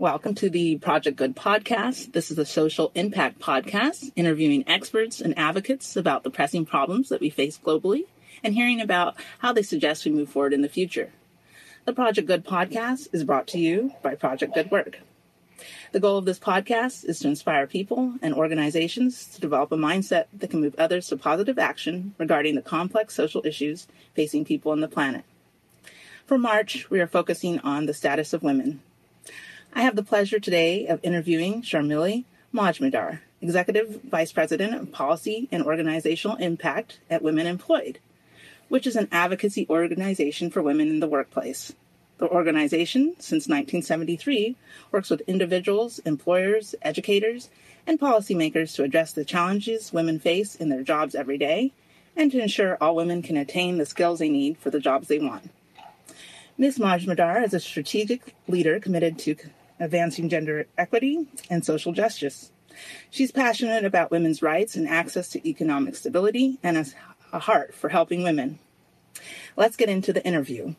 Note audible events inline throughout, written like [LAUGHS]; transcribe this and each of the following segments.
Welcome to the Project Good podcast. This is a social impact podcast interviewing experts and advocates about the pressing problems that we face globally and hearing about how they suggest we move forward in the future. The Project Good podcast is brought to you by Project Good Work. The goal of this podcast is to inspire people and organizations to develop a mindset that can move others to positive action regarding the complex social issues facing people on the planet. For March, we are focusing on the status of women I have the pleasure today of interviewing Sharmili Majmudar, Executive Vice President of Policy and Organizational Impact at Women Employed, which is an advocacy organization for women in the workplace. The organization, since 1973, works with individuals, employers, educators, and policymakers to address the challenges women face in their jobs every day and to ensure all women can attain the skills they need for the jobs they want. Ms. Majmudar is a strategic leader committed to advancing gender equity and social justice. She's passionate about women's rights and access to economic stability and has a heart for helping women. Let's get into the interview.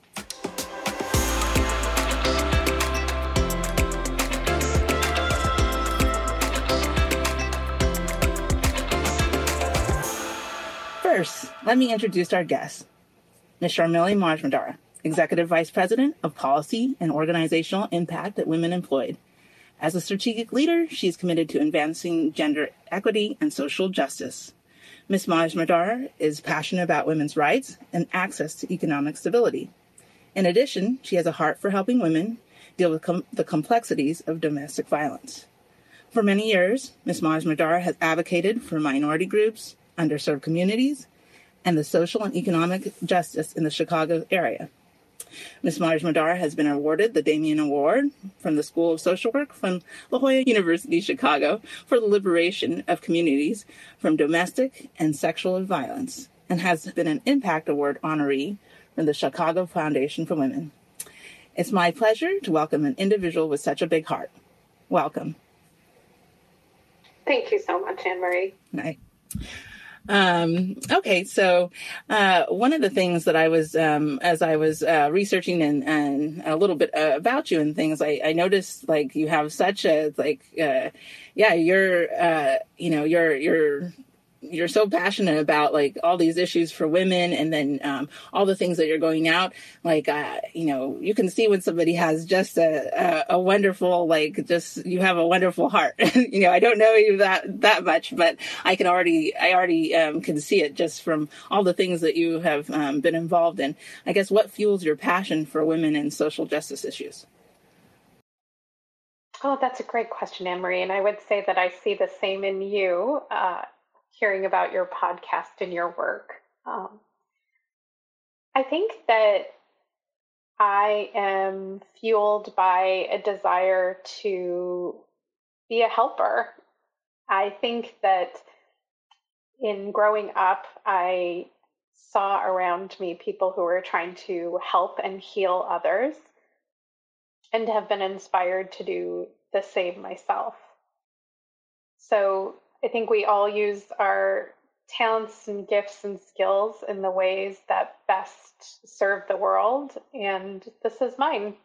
First, let me introduce our guest, Ms. Sharmili Majmudar. Executive Vice President of Policy and Organizational Impact at Women Employed. As a strategic leader, she is committed to advancing gender equity and social justice. Ms. Majmudar is passionate about women's rights and access to economic stability. In addition, she has a heart for helping women deal with com- the complexities of domestic violence. For many years, Ms. Majmudar has advocated for minority groups, underserved communities, and the social and economic justice in the Chicago area. Ms. Majmudar has been awarded the Damien Award from the School of Social Work from Loyola University, Chicago, for the liberation of communities from domestic and sexual violence, and has been an Impact Award honoree from the Chicago Foundation for Women. It's my pleasure to welcome an individual with such a big heart. Welcome. Thank you so much, Anne Marie. Hi. Um, okay, so uh, one of the things that I was, um, as I was uh, researching and, and a little bit uh, about you and things, I, I, noticed like you have such a like, uh, yeah, you're, uh, you know, you're you're you're so passionate about like all these issues for women and then um, all the things that you're going out like uh, you know you can see when somebody has just a, a, a wonderful like just you have a wonderful heart [LAUGHS] you know i don't know you that that much but i can already i already um, can see it just from all the things that you have um, been involved in i guess what fuels your passion for women and social justice issues Oh, that's a great question, Anne Marie. And I would say that I see the same in you. Uh, hearing about your podcast and your work. Um, I think that I am fueled by a desire to be a helper. I think that in growing up, I saw around me people who were trying to help and heal others and have been inspired to do the same myself. So I think we all use our talents and gifts and skills in the ways that best serve the world. And this is mine.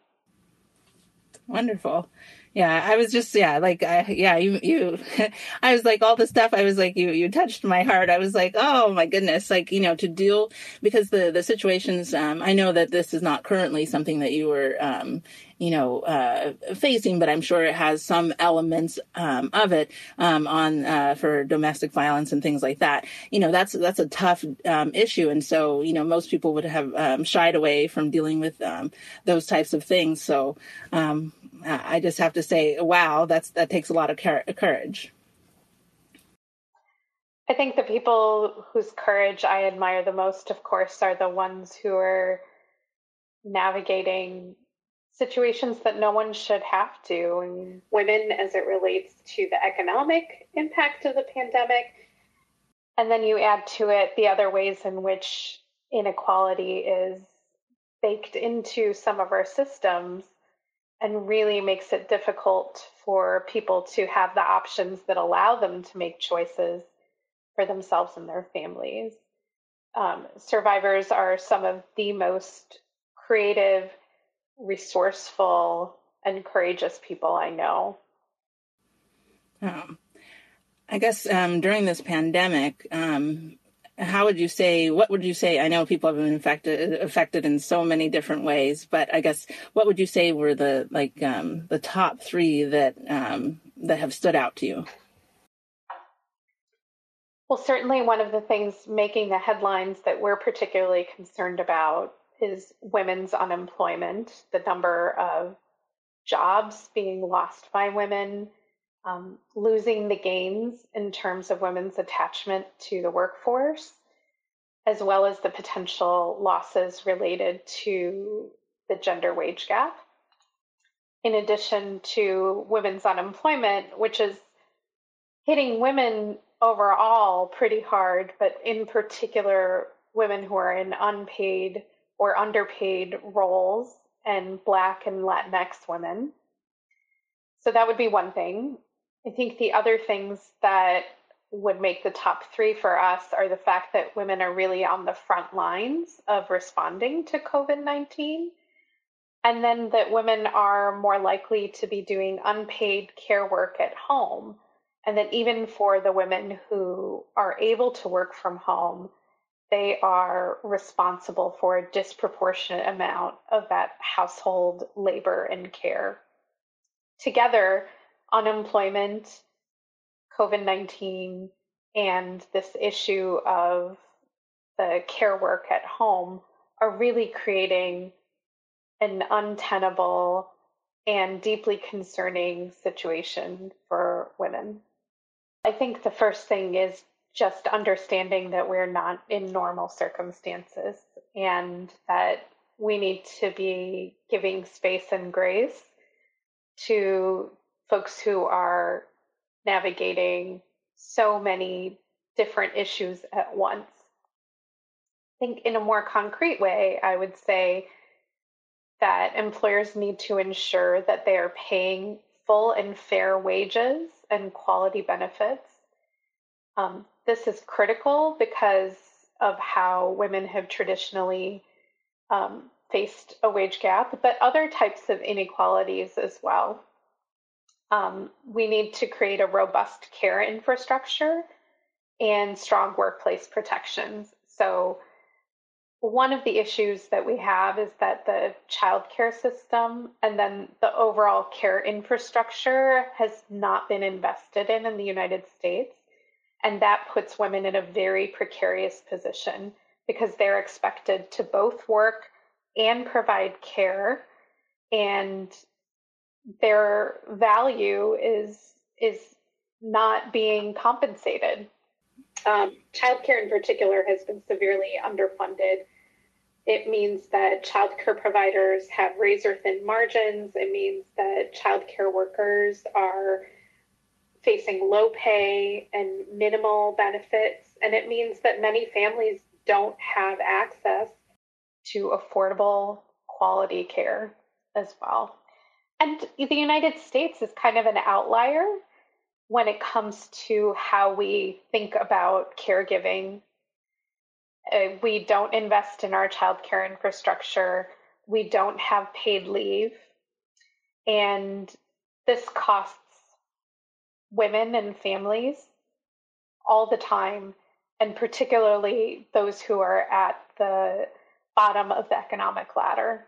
Wonderful. Yeah, I was just yeah, like I yeah, you you [LAUGHS] I was like all the stuff I was like you you touched my heart. I was like, "Oh my goodness, like, you know, to deal because the the situations um I know that this is not currently something that you were um you know uh facing, but I'm sure it has some elements um of it um on uh for domestic violence and things like that. You know, that's that's a tough um issue and so, you know, most people would have um shied away from dealing with um those types of things. So, um I just have to say, wow, that's that takes a lot of courage. I think the people whose courage I admire the most, of course, are the ones who are navigating situations that no one should have to. And women, as it relates to the economic impact of the pandemic. And then you add to it the other ways in which inequality is baked into some of our systems and really makes it difficult for people to have the options that allow them to make choices for themselves and their families. Um, survivors are some of the most creative, resourceful, and courageous people I know. Um, I guess um, during this pandemic, um, how would you say? What would you say? I know people have been affected affected in so many different ways, but I guess what would you say were the like um, the top three that um, that have stood out to you? Well, certainly one of the things making the headlines that we're particularly concerned about is women's unemployment, the number of jobs being lost by women, um, losing the gains in terms of women's attachment to the workforce, as well as the potential losses related to the gender wage gap. In addition to women's unemployment, which is hitting women overall pretty hard, but in particular, women who are in unpaid or underpaid roles and Black and Latinx women. So that would be one thing. I think the other things that would make the top three for us are the fact that women are really on the front lines of responding to COVID 19, and then that women are more likely to be doing unpaid care work at home. And that even for the women who are able to work from home, they are responsible for a disproportionate amount of that household labor and care. Together, unemployment, COVID 19, and this issue of the care work at home are really creating an untenable and deeply concerning situation for women. I think the first thing is just understanding that we're not in normal circumstances and that we need to be giving space and grace to folks who are navigating so many different issues at once. I think, in a more concrete way, I would say that employers need to ensure that they are paying full and fair wages and quality benefits. Um, this is critical because of how women have traditionally um, faced a wage gap, but other types of inequalities as well um, we need to create a robust care infrastructure and strong workplace protections. So, one of the issues that we have is that the childcare system and then the overall care infrastructure has not been invested in in the United States. And that puts women in a very precarious position because they're expected to both work and provide care. And their value is is not being compensated. Um, childcare, in particular, has been severely underfunded. It means that childcare providers have razor thin margins. It means that childcare workers are facing low pay and minimal benefits. And it means that many families don't have access to affordable quality care as well. And the United States is kind of an outlier when it comes to how we think about caregiving. Uh, we don't invest in our childcare infrastructure. We don't have paid leave. And this costs women and families all the time, and particularly those who are at the bottom of the economic ladder.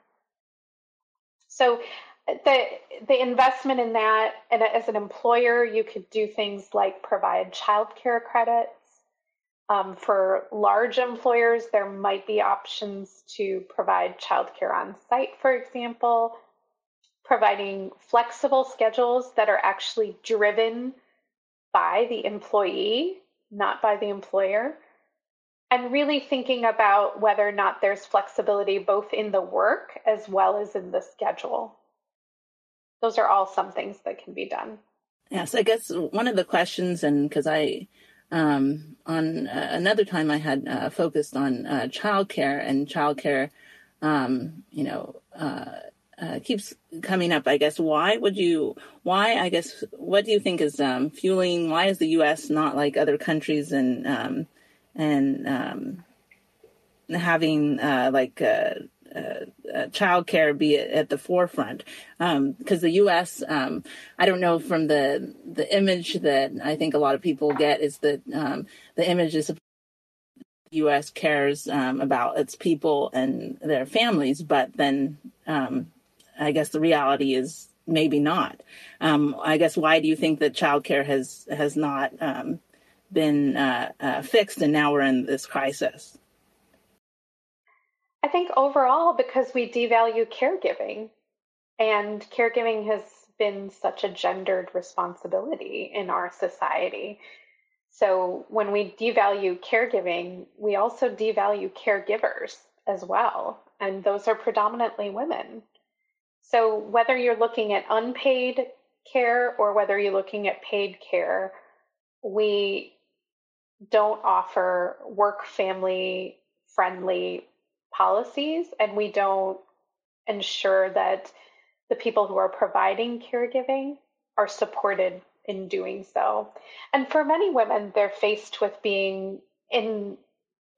So the the investment in that and as an employer you could do things like provide childcare credits. Um, for large employers there might be options to provide childcare on site for example providing flexible schedules that are actually driven by the employee not by the employer and really thinking about whether or not there's flexibility both in the work as well as in the schedule those are all some things that can be done. Yes, I guess one of the questions, and because I, um, on uh, another time I had uh, focused on uh, childcare and childcare, um, you know, uh, uh, keeps coming up. I guess why would you? Why I guess what do you think is um, fueling? Why is the U.S. not like other countries and um, and um, having uh, like uh, childcare be at the forefront because um, the U.S. Um, I don't know from the the image that I think a lot of people get is that um, the image is the U.S. cares um, about its people and their families, but then um, I guess the reality is maybe not. Um, I guess why do you think that childcare has has not been uh, uh, fixed and now we're in this crisis? I think overall, because we devalue caregiving, and caregiving has been such a gendered responsibility in our society. So when we devalue caregiving, we also devalue caregivers as well. And those are predominantly women. So whether you're looking at unpaid care or whether you're looking at paid care, we don't offer work family friendly policies and we don't ensure that the people who are providing caregiving are supported in doing so. And for many women, they're faced with being in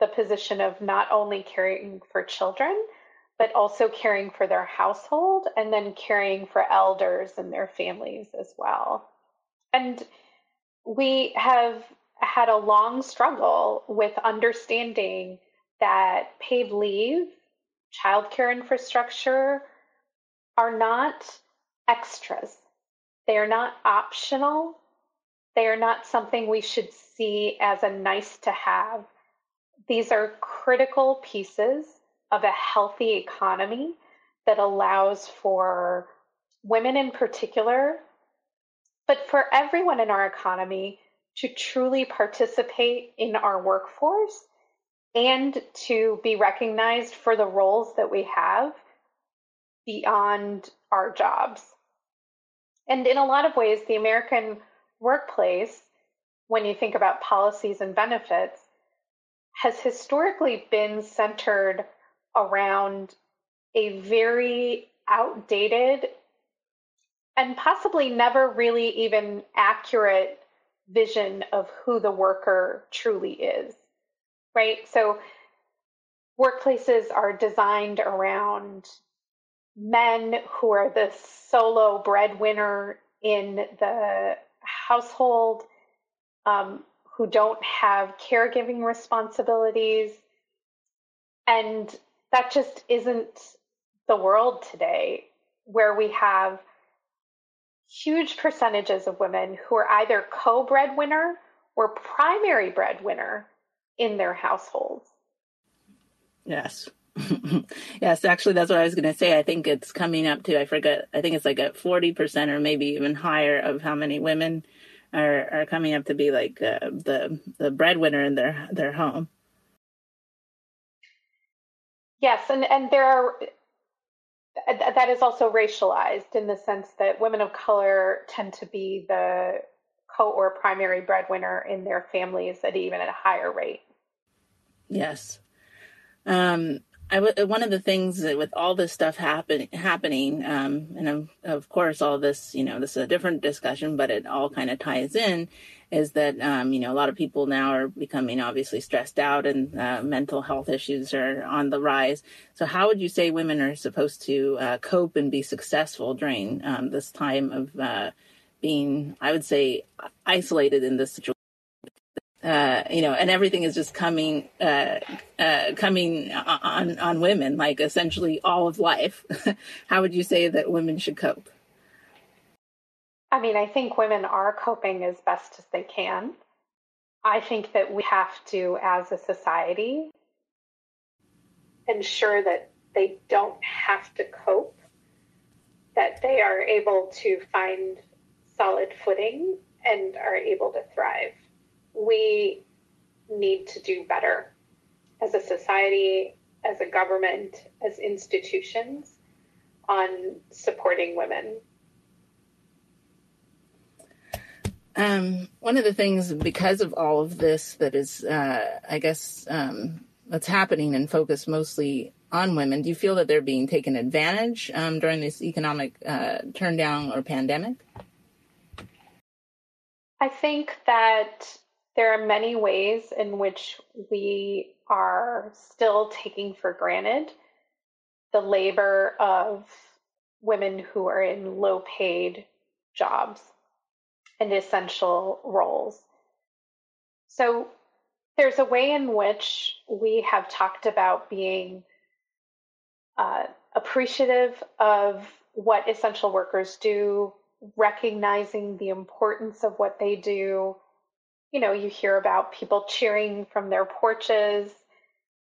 the position of not only caring for children, but also caring for their household and then caring for elders and their families as well. And we have had a long struggle with understanding that paid leave, childcare infrastructure are not extras. They are not optional. They are not something we should see as a nice to have. These are critical pieces of a healthy economy that allows for women in particular, but for everyone in our economy to truly participate in our workforce and to be recognized for the roles that we have beyond our jobs. And in a lot of ways, the American workplace, when you think about policies and benefits, has historically been centered around a very outdated and possibly never really even accurate vision of who the worker truly is, right? So workplaces are designed around men who are the solo breadwinner in the household, um, who don't have caregiving responsibilities. And that just isn't the world today, where we have huge percentages of women who are either co breadwinner or primary breadwinner in their households. Yes. [LAUGHS] yes, actually, that's what I was going to say. I think it's coming up to, I forget, I think it's like a 40% or maybe even higher of how many women are, are coming up to be like uh, the, the breadwinner in their, their home. Yes, and, and there are that is also racialized in the sense that women of color tend to be the co or primary breadwinner in their families at even at a higher rate. Yes. Um, I w- one of the things that with all this stuff happen, happening, um, and of, of, course, all this, you know, this is a different discussion, but it all kind of ties in, is that, um, you know, a lot of people now are becoming obviously stressed out and uh, mental health issues are on the rise. So, how would you say women are supposed to uh, cope and be successful during um, this time of uh, being, I would say, isolated in this situation? Uh, you know, and everything is just coming, uh, uh, coming on on women, like essentially all of life. [LAUGHS] How would you say that women should cope? I mean, I think women are coping as best as they can. I think that we have to, as a society, ensure that they don't have to cope, that they are able to find solid footing and are able to thrive we need to do better as a society, as a government, as institutions on supporting women. Um, one of the things, because of all of this, that is, uh, I guess, um, that's happening and focused mostly on women, do you feel that they're being taken advantage um, during this economic uh, turndown or pandemic? I think that there are many ways in which we are still taking for granted the labor of women who are in low paid jobs and essential roles. So there's a way in which we have talked about being uh, appreciative of what essential workers do, recognizing the importance of what they do. You know, you hear about people cheering from their porches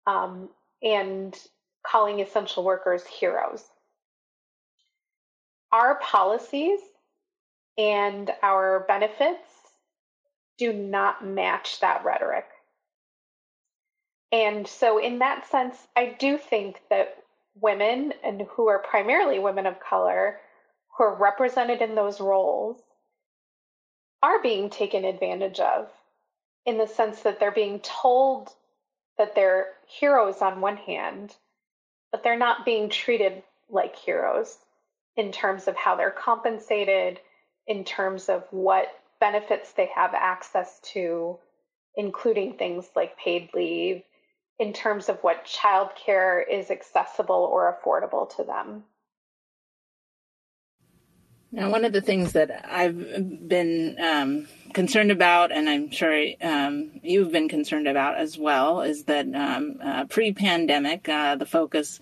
um, and calling essential workers heroes. Our policies and our benefits do not match that rhetoric. And so, in that sense, I do think that women, and who are primarily women of color, who are represented in those roles, are being taken advantage of in the sense that they're being told that they're heroes on one hand, but they're not being treated like heroes in terms of how they're compensated, in terms of what benefits they have access to, including things like paid leave, in terms of what childcare is accessible or affordable to them. Now, one of the things that I've been um, concerned about, and I'm sure um, you've been concerned about as well, is that um, uh, pre pandemic, uh, the focus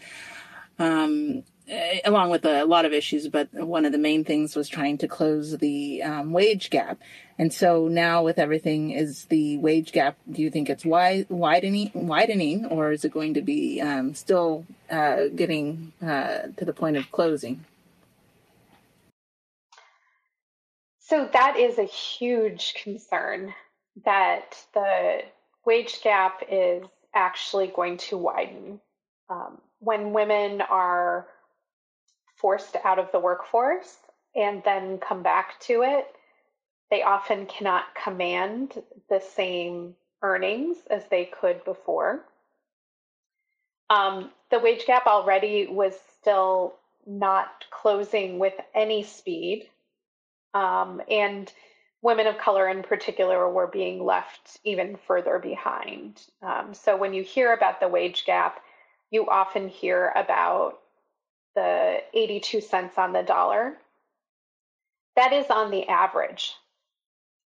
um, uh, along with a lot of issues, but one of the main things was trying to close the um, wage gap. And so now, with everything, is the wage gap? Do you think it's wide, widening, widening, or is it going to be um, still uh, getting uh, to the point of closing? So that is a huge concern that the wage gap is actually going to widen. Um, when women are forced out of the workforce and then come back to it, they often cannot command the same earnings as they could before. Um, the wage gap already was still not closing with any speed. Um, and women of color in particular were being left even further behind. Um, so when you hear about the wage gap, you often hear about the 82 cents on the dollar. That is on the average.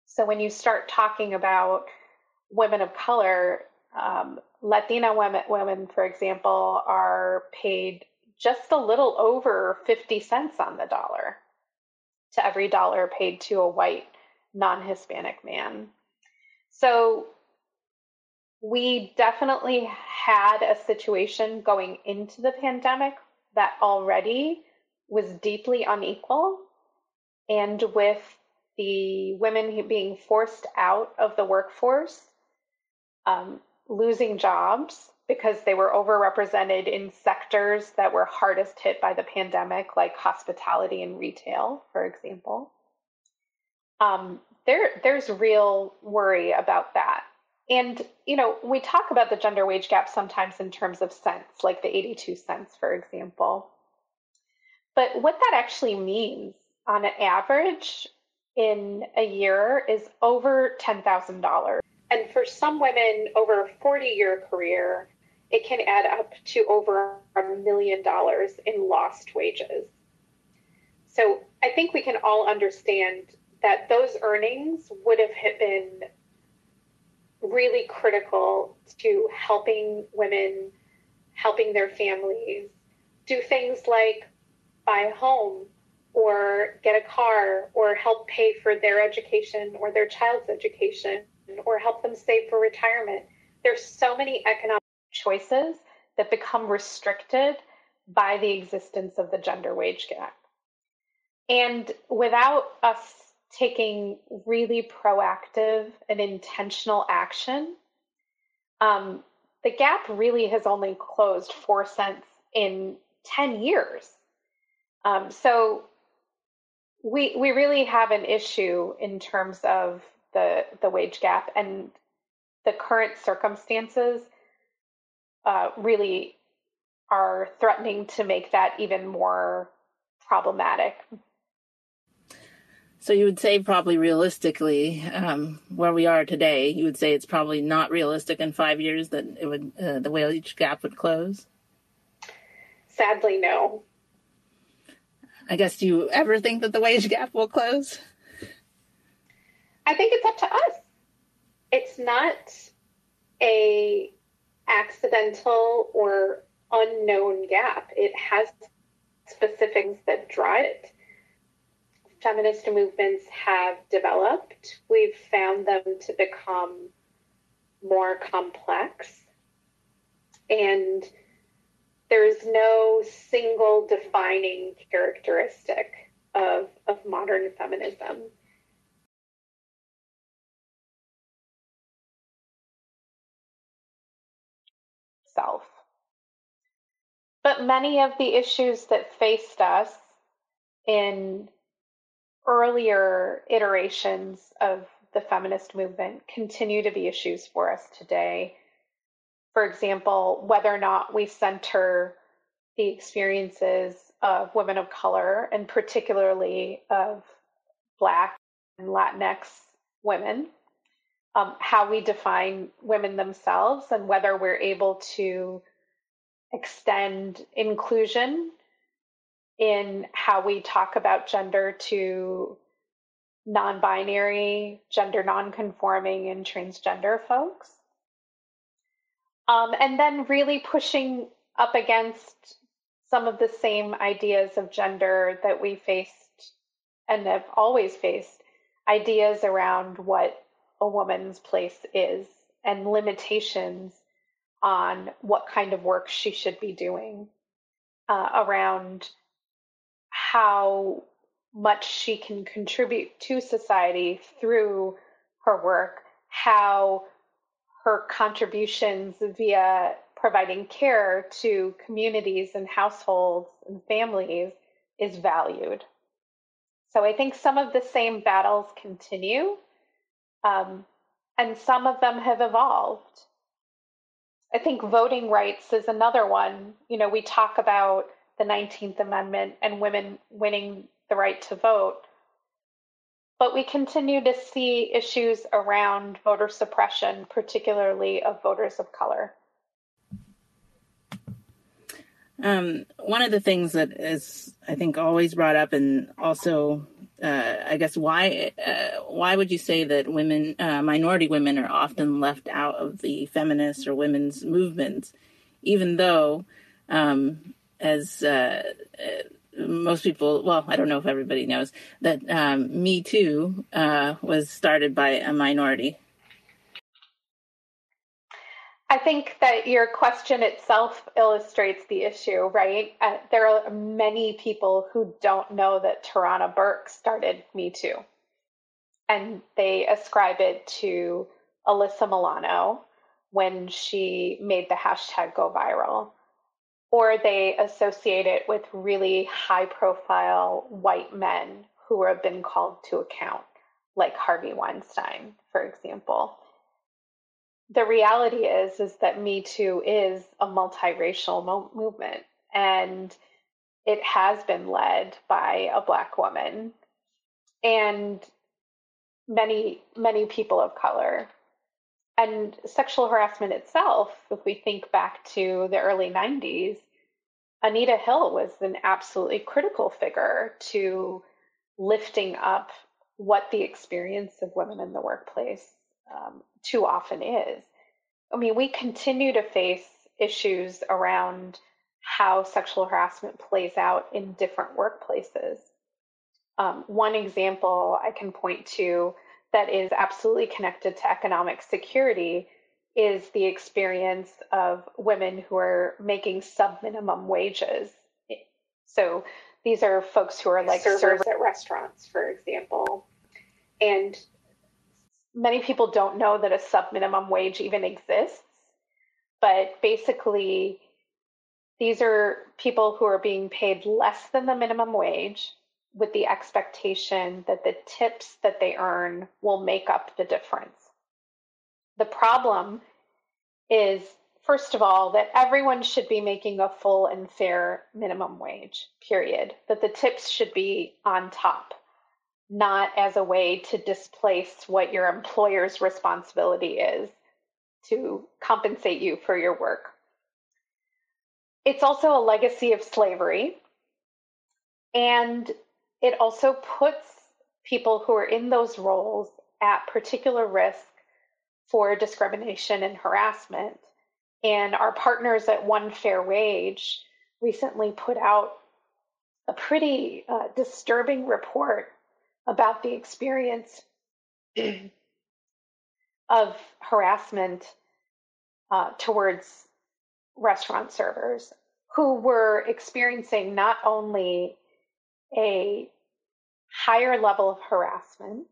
So when you start talking about women of color, um, Latina women, women, for example, are paid just a little over 50 cents on the dollar to every dollar paid to a white non Hispanic man. So we definitely had a situation going into the pandemic that already was deeply unequal. And with the women being forced out of the workforce, um, losing jobs because they were overrepresented in sectors that were hardest hit by the pandemic, like hospitality and retail, for example. Um, there, there's real worry about that. And, you know, we talk about the gender wage gap sometimes in terms of cents, like the 82 cents, for example. But what that actually means on an average in a year is over $10,000. And for some women over a 40 year career, it can add up to over a million dollars in lost wages. So I think we can all understand that those earnings would have been really critical to helping women, helping their families do things like buy a home or get a car or help pay for their education or their child's education or help them save for retirement. There's so many economic choices that become restricted by the existence of the gender wage gap. And without us taking really proactive and intentional action, um, the gap really has only closed four cents in 10 years. Um, so we, we really have an issue in terms of the, the wage gap and the current circumstances uh, really are threatening to make that even more problematic. So you would say probably realistically, um, where we are today, you would say it's probably not realistic in five years that it would uh, the wage gap would close. Sadly, no. I guess, do you ever think that the wage gap will close? I think it's up to us. It's not a accidental or unknown gap. It has specifics that drive it. Feminist movements have developed. We've found them to become more complex. And there's no single defining characteristic of, of modern feminism. But many of the issues that faced us in earlier iterations of the feminist movement continue to be issues for us today. For example, whether or not we center the experiences of women of color and particularly of Black and Latinx women, um, how we define women themselves, and whether we're able to extend inclusion in how we talk about gender to non binary, gender non conforming, and transgender folks. Um, and then really pushing up against some of the same ideas of gender that we faced and have always faced ideas around what a woman's place is and limitations on what kind of work she should be doing uh, around how much she can contribute to society through her work, how her contributions via providing care to communities and households and families is valued. So I think some of the same battles continue, um, and some of them have evolved. I think voting rights is another one. You know, we talk about the 19th Amendment and women winning the right to vote, but we continue to see issues around voter suppression, particularly of voters of color. Um, one of the things that is, I think, always brought up, and also, uh, I guess, why uh, why would you say that women, uh, minority women, are often left out of the feminist or women's movements, even though, um, as uh, uh, most people, well, I don't know if everybody knows that um, Me Too uh, was started by a minority. I think that your question itself illustrates the issue, right? Uh, there are many people who don't know that Tarana Burke started Me Too. And they ascribe it to Alyssa Milano when she made the hashtag go viral. Or they associate it with really high profile white men who have been called to account, like Harvey Weinstein, for example the reality is is that me too is a multiracial mo- movement and it has been led by a black woman and many many people of color. And sexual harassment itself if we think back to the early 90s anita hill was an absolutely critical figure to lifting up what the experience of women in the workplace um, too often is. I mean, we continue to face issues around how sexual harassment plays out in different workplaces. Um, one example I can point to that is absolutely connected to economic security is the experience of women who are making sub minimum wages. So these are folks who are like servers, servers at restaurants, for example. And many people don't know that a sub minimum wage even exists. But basically, these are people who are being paid less than the minimum wage with the expectation that the tips that they earn will make up the difference. The problem is, first of all, that everyone should be making a full and fair minimum wage, period, that the tips should be on top not as a way to displace what your employer's responsibility is to compensate you for your work. it's also a legacy of slavery. And it also puts people who are in those roles at particular risk for discrimination and harassment. And our partners at One Fair Wage recently put out a pretty uh, disturbing report about the experience [CLEARS THROAT] of harassment uh, towards restaurant servers who were experiencing not only a higher level of harassment,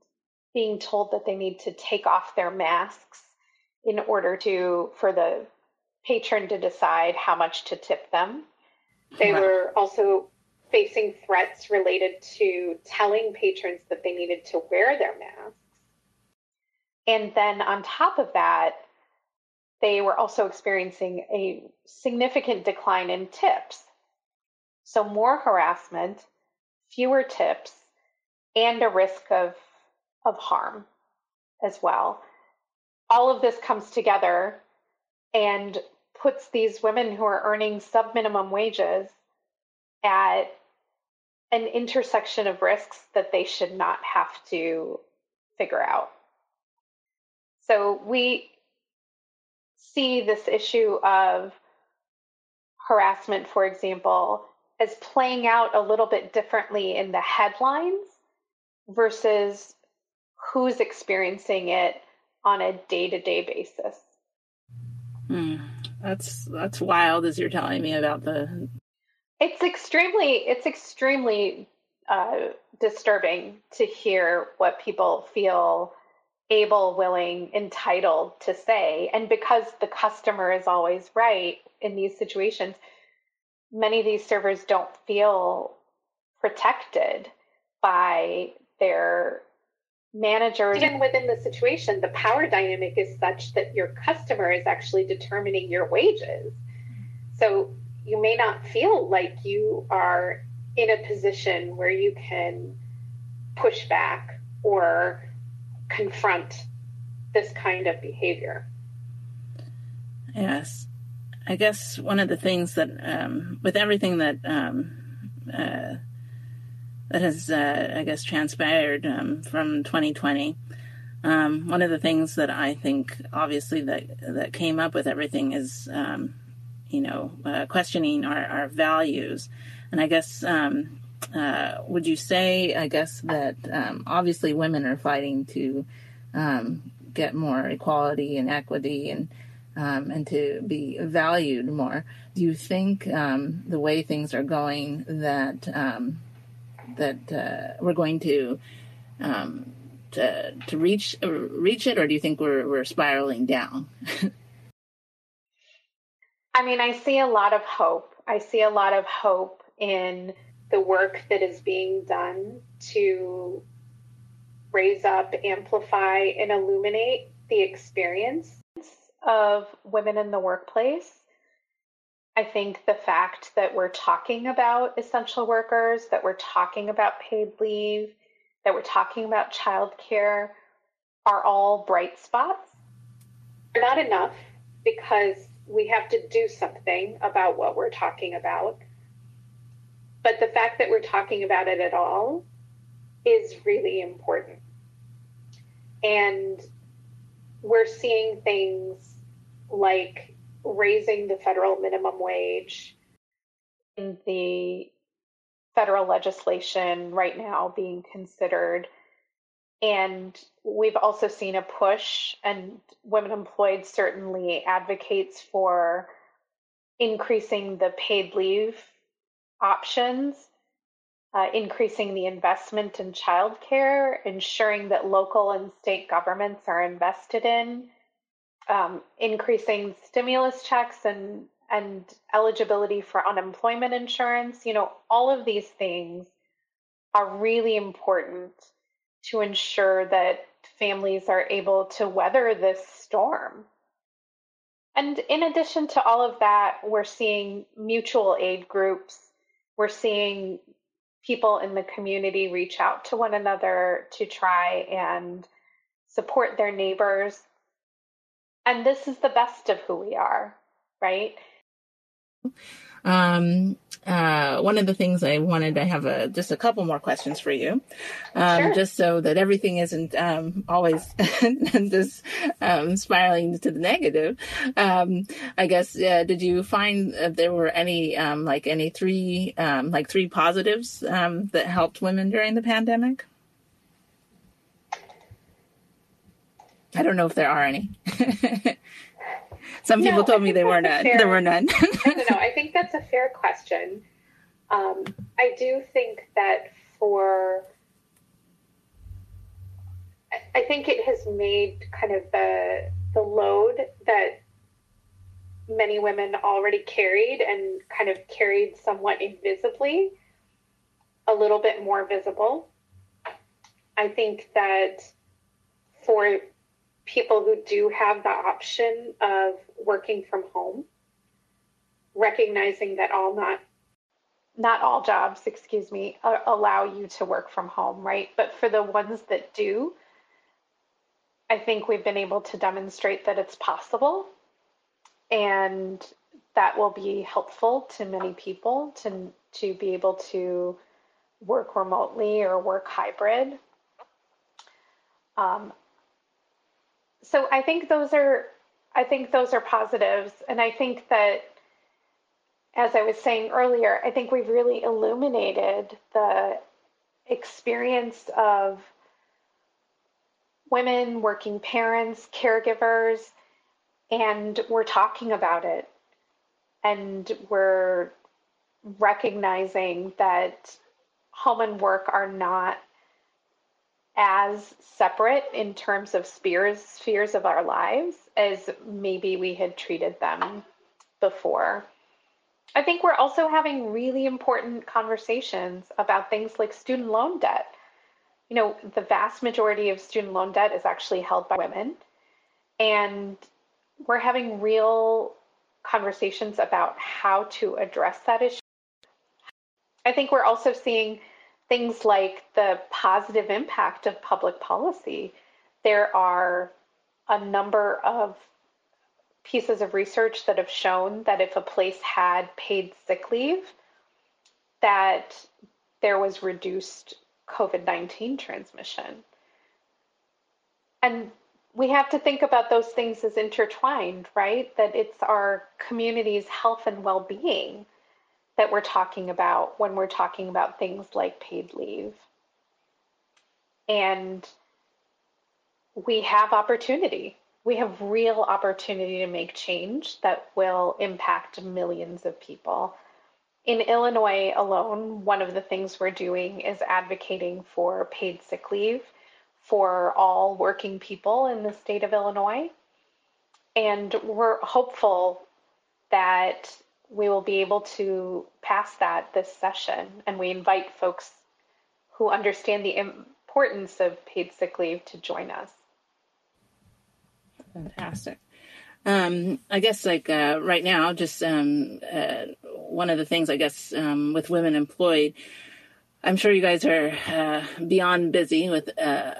being told that they need to take off their masks in order to for the patron to decide how much to tip them. They were also facing threats related to telling patrons that they needed to wear their masks. And then on top of that, they were also experiencing a significant decline in tips. So, more harassment, fewer tips, and a risk of, of harm as well. All of this comes together and puts these women who are earning sub minimum wages at an intersection of risks that they should not have to figure out. So we see this issue of harassment, for example, as playing out a little bit differently in the headlines versus who's experiencing it on a day-to-day basis. Hmm. That's that's wild as you're telling me about the It's extremely it's extremely uh, disturbing to hear what people feel able, willing, entitled to say. And because the customer is always right in these situations, many of these servers don't feel protected by their managers. Even within the situation, the power dynamic is such that your customer is actually determining your wages. So you may not feel like you are in a position where you can push back or confront this kind of behavior. Yes. I guess one of the things that, um, with everything that um, uh, that has, uh, I guess, transpired um, from 2020, um, one of the things that I think, obviously, that that came up with everything is, um, you know, uh, questioning our, our values, and I guess um, uh, would you say, I guess, that um, obviously women are fighting to um, get more equality and equity and um, and to be valued more? Do you think um, the way things are going that um, that uh, we're going to, to to reach reach it, or do you think we're we're spiraling down? [LAUGHS] I mean, I see a lot of hope. I see a lot of hope in the work that is being done to raise up, amplify, and illuminate the experience of women in the workplace. I think the fact that we're talking about essential workers, that we're talking about paid leave, that we're talking about childcare are all bright spots. They're not enough because we have to do something about what we're talking about. But the fact that we're talking about it at all is really important. And we're seeing things like raising the federal minimum wage in the federal legislation right now being considered. And we've also seen a push, and Women Employed certainly advocates for increasing the paid leave options, uh, increasing the investment in childcare, ensuring that local and state governments are invested in, um, increasing stimulus checks and and eligibility for unemployment insurance. You know, all of these things are really important to ensure that families are able to weather this storm. And in addition to all of that, we're seeing mutual aid groups we're seeing people in the community reach out to one another to try and support their neighbors. And this is the best of who we are, right? Um, uh, one of the things I wanted to have a, just a couple more questions for you, um, sure. just so that everything isn't um, always [LAUGHS] just um, spiraling to the negative. Um, I guess uh, did you find there were any um, like any three um, like three positives that helped women during the pandemic? I don't know if there are any. [LAUGHS] Some people told me they were none. Fair, there were none. no, no, no. I think that's a fair question. Um, I do think that for, I think it has made kind of the the load that many women already carried and kind of carried somewhat invisibly a little bit more visible. I think that for people who do have the option of working from home, recognizing that all not not all jobs, excuse me, allow you to work from home, right? But for the ones that do, I think we've been able to demonstrate that it's possible and that will be helpful to many people to to be able to work remotely or work hybrid. Um, so I think those are I think those are positives, and I think that as I was saying earlier, I think we've really illuminated the experience of women, working parents, caregivers, and we're talking about it. And we're recognizing that home and work are not as separate in terms of spheres spheres of our lives as maybe we had treated them before. I think we're also having really important conversations about things like student loan debt. You know, the vast majority of student loan debt is actually held by women. And we're having real conversations about how to address that issue. I think we're also seeing things like the positive impact of public policy. There are a number of pieces of research that have shown that if a place had paid sick leave, that there was reduced COVID 19 transmission. And we have to think about those things as intertwined, right? That it's our community's health and well being that we're talking about when we're talking about things like paid leave. And we have opportunity. We have real opportunity to make change that will impact millions of people. In Illinois alone, one of the things we're doing is advocating for paid sick leave for all working people in the state of Illinois. And we're hopeful that we will be able to pass that this session. And we invite folks who understand the importance of paid sick leave to join us. Fantastic. Um, I guess like uh, right now, just um, uh, one of the things I guess um, with women employed, I'm sure you guys are uh, beyond busy with uh,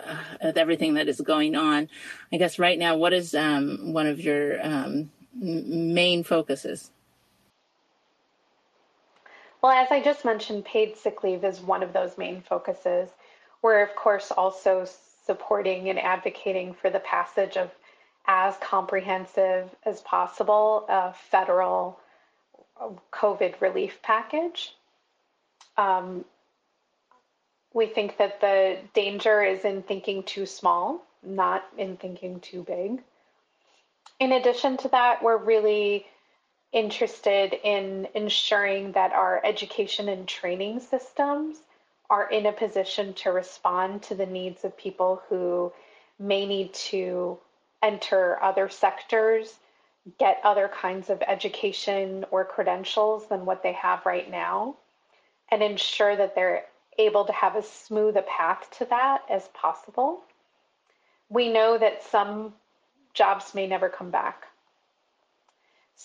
with everything that is going on. I guess right now, what is um, one of your um, main focuses? Well, as I just mentioned, paid sick leave is one of those main focuses. We're, of course, also supporting and advocating for the passage of as comprehensive as possible a federal COVID relief package. Um, we think that the danger is in thinking too small, not in thinking too big. In addition to that, we're really interested in ensuring that our education and training systems are in a position to respond to the needs of people who may need to enter other sectors, get other kinds of education or credentials than what they have right now, and ensure that they're able to have as smooth a path to that as possible. We know that some jobs may never come back.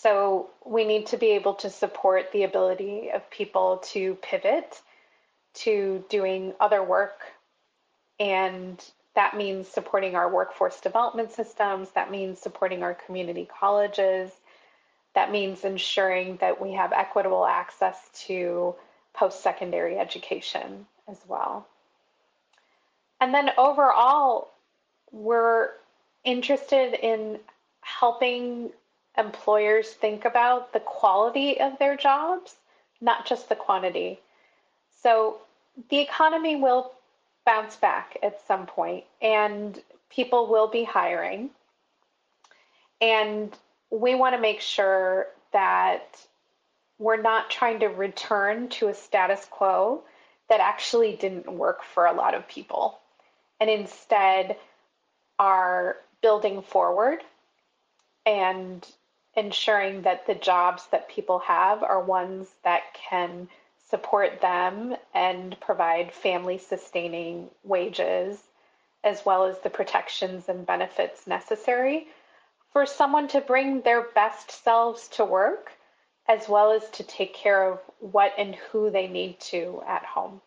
So we need to be able to support the ability of people to pivot to doing other work. And that means supporting our workforce development systems, that means supporting our community colleges, that means ensuring that we have equitable access to post secondary education as well. And then overall, we're interested in helping employers think about the quality of their jobs, not just the quantity. So the economy will bounce back at some point and people will be hiring. And we want to make sure that we're not trying to return to a status quo that actually didn't work for a lot of people and instead are building forward and ensuring that the jobs that people have are ones that can support them and provide family sustaining wages as well as the protections and benefits necessary for someone to bring their best selves to work as well as to take care of what and who they need to at home.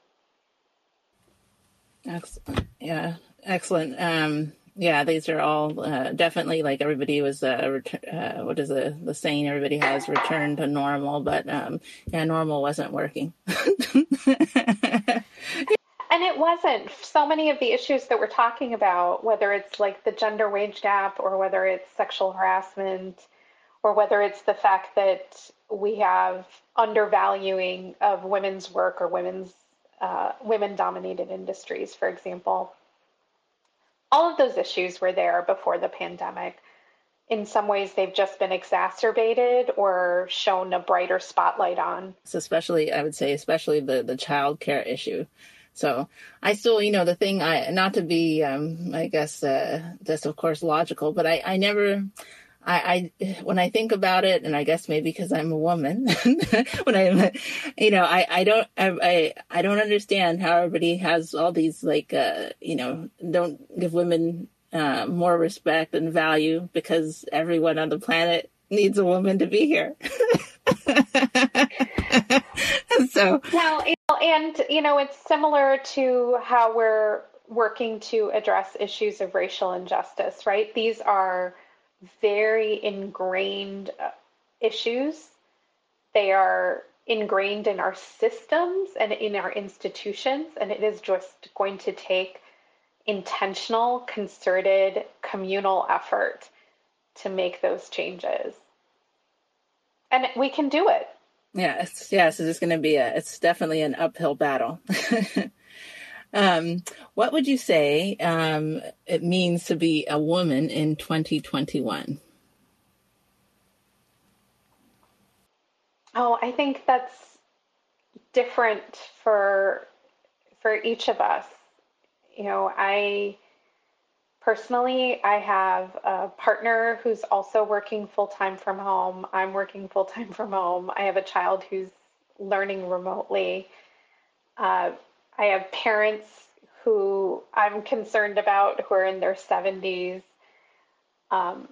Excellent. Yeah, excellent. Um, yeah, these are all uh, definitely like everybody was uh, ret- uh, what is the the saying everybody has returned to normal, but um, yeah, normal wasn't working. [LAUGHS] and it wasn't. So many of the issues that we're talking about, whether it's like the gender wage gap or whether it's sexual harassment or whether it's the fact that we have undervaluing of women's work or women's uh, women dominated industries, for example. All of those issues were there before the pandemic. In some ways, they've just been exacerbated or shown a brighter spotlight on. Especially, I would say, especially the the child care issue. So I still, you know, the thing I not to be, um, I guess, uh, that's of course logical, but I I never I, I, when I think about it, and I guess maybe because I'm a woman, [LAUGHS] when I'm, you know, I, I don't, I, I don't understand how everybody has all these like, uh, you know, don't give women uh, more respect and value because everyone on the planet needs a woman to be here. [LAUGHS] so well, and you know, it's similar to how we're working to address issues of racial injustice, right? These are very ingrained uh, issues. They are ingrained in our systems and in our institutions, and it is just going to take intentional, concerted, communal effort to make those changes. And we can do it. Yes, yes, it's going to be a, it's definitely an uphill battle. [LAUGHS] Um, what would you say um, it means to be a woman in 2021? Oh, I think that's different for for each of us. You know, I personally I have a partner who's also working full time from home. I'm working full time from home. I have a child who's learning remotely. Uh, I have parents who I'm concerned about who are in their 70s. Um,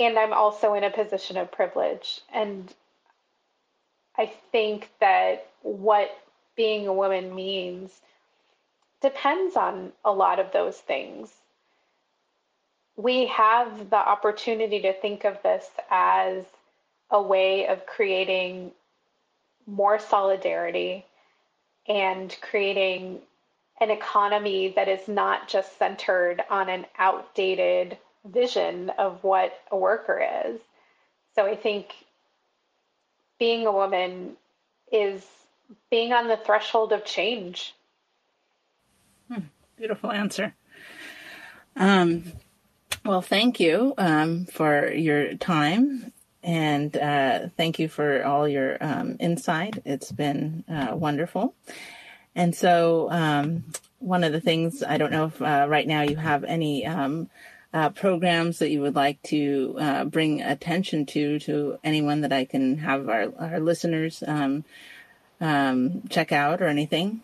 and I'm also in a position of privilege. And I think that what being a woman means depends on a lot of those things. We have the opportunity to think of this as a way of creating more solidarity and creating an economy that is not just centered on an outdated vision of what a worker is. So I think being a woman is being on the threshold of change. Hmm, beautiful answer. Um, well, thank you um, for your time and uh, thank you for all your um, insight. It's been uh, wonderful. And so, um, one of the things I don't know if uh, right now you have any um, uh, programs that you would like to uh, bring attention to to anyone that I can have our, our listeners um, um, check out or anything.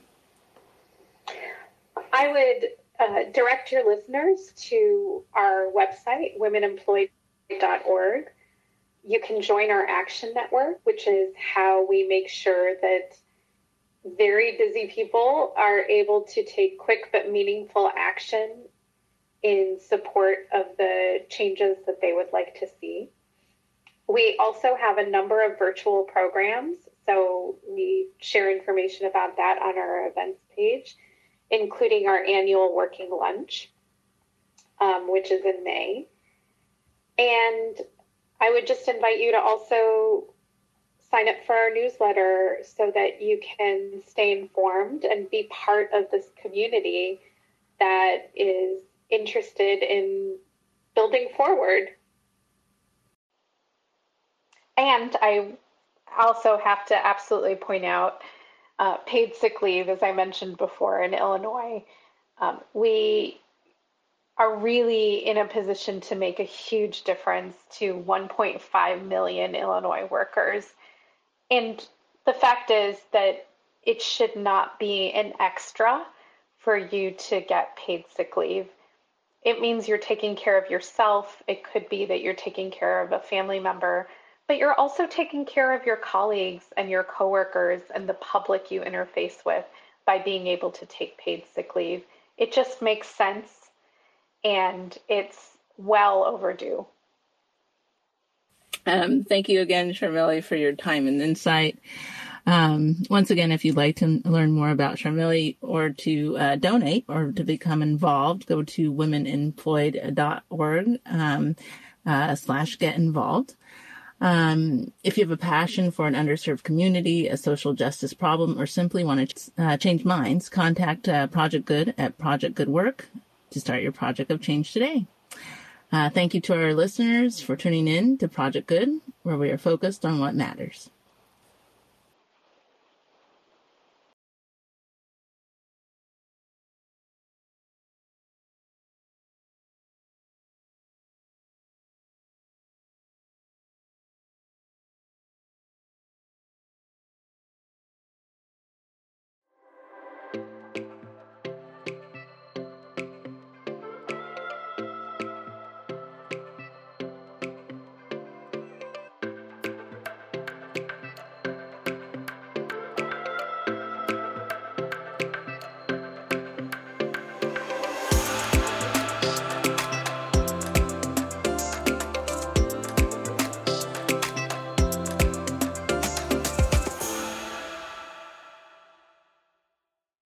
I would uh, direct your listeners to our website, womenemployed.org you can join our action network, which is how we make sure that very busy people are able to take quick but meaningful action in support of the changes that they would like to see. We also have a number of virtual programs, so we share information about that on our events page, including our annual working lunch, um, which is in May. And I would just invite you to also sign up for our newsletter so that you can stay informed and be part of this community that is interested in building forward. And I also have to absolutely point out uh, paid sick leave, as I mentioned before in Illinois. Um, we are really in a position to make a huge difference to 1.5 million Illinois workers. And the fact is that it should not be an extra for you to get paid sick leave. It means you're taking care of yourself. It could be that you're taking care of a family member, but you're also taking care of your colleagues and your coworkers and the public you interface with by being able to take paid sick leave. It just makes sense and it's well overdue. Um, thank you again, Sharmili, for your time and insight. Um, once again, if you'd like to learn more about Sharmili or to uh, donate or to become involved, go to womenemployed.org um, uh, slash get involved. Um, if you have a passion for an underserved community, a social justice problem, or simply want to uh, change minds, contact uh, Project Good at Project Good Work to start your project of change today. Uh, thank you to our listeners for tuning in to Project Good, where we are focused on what matters.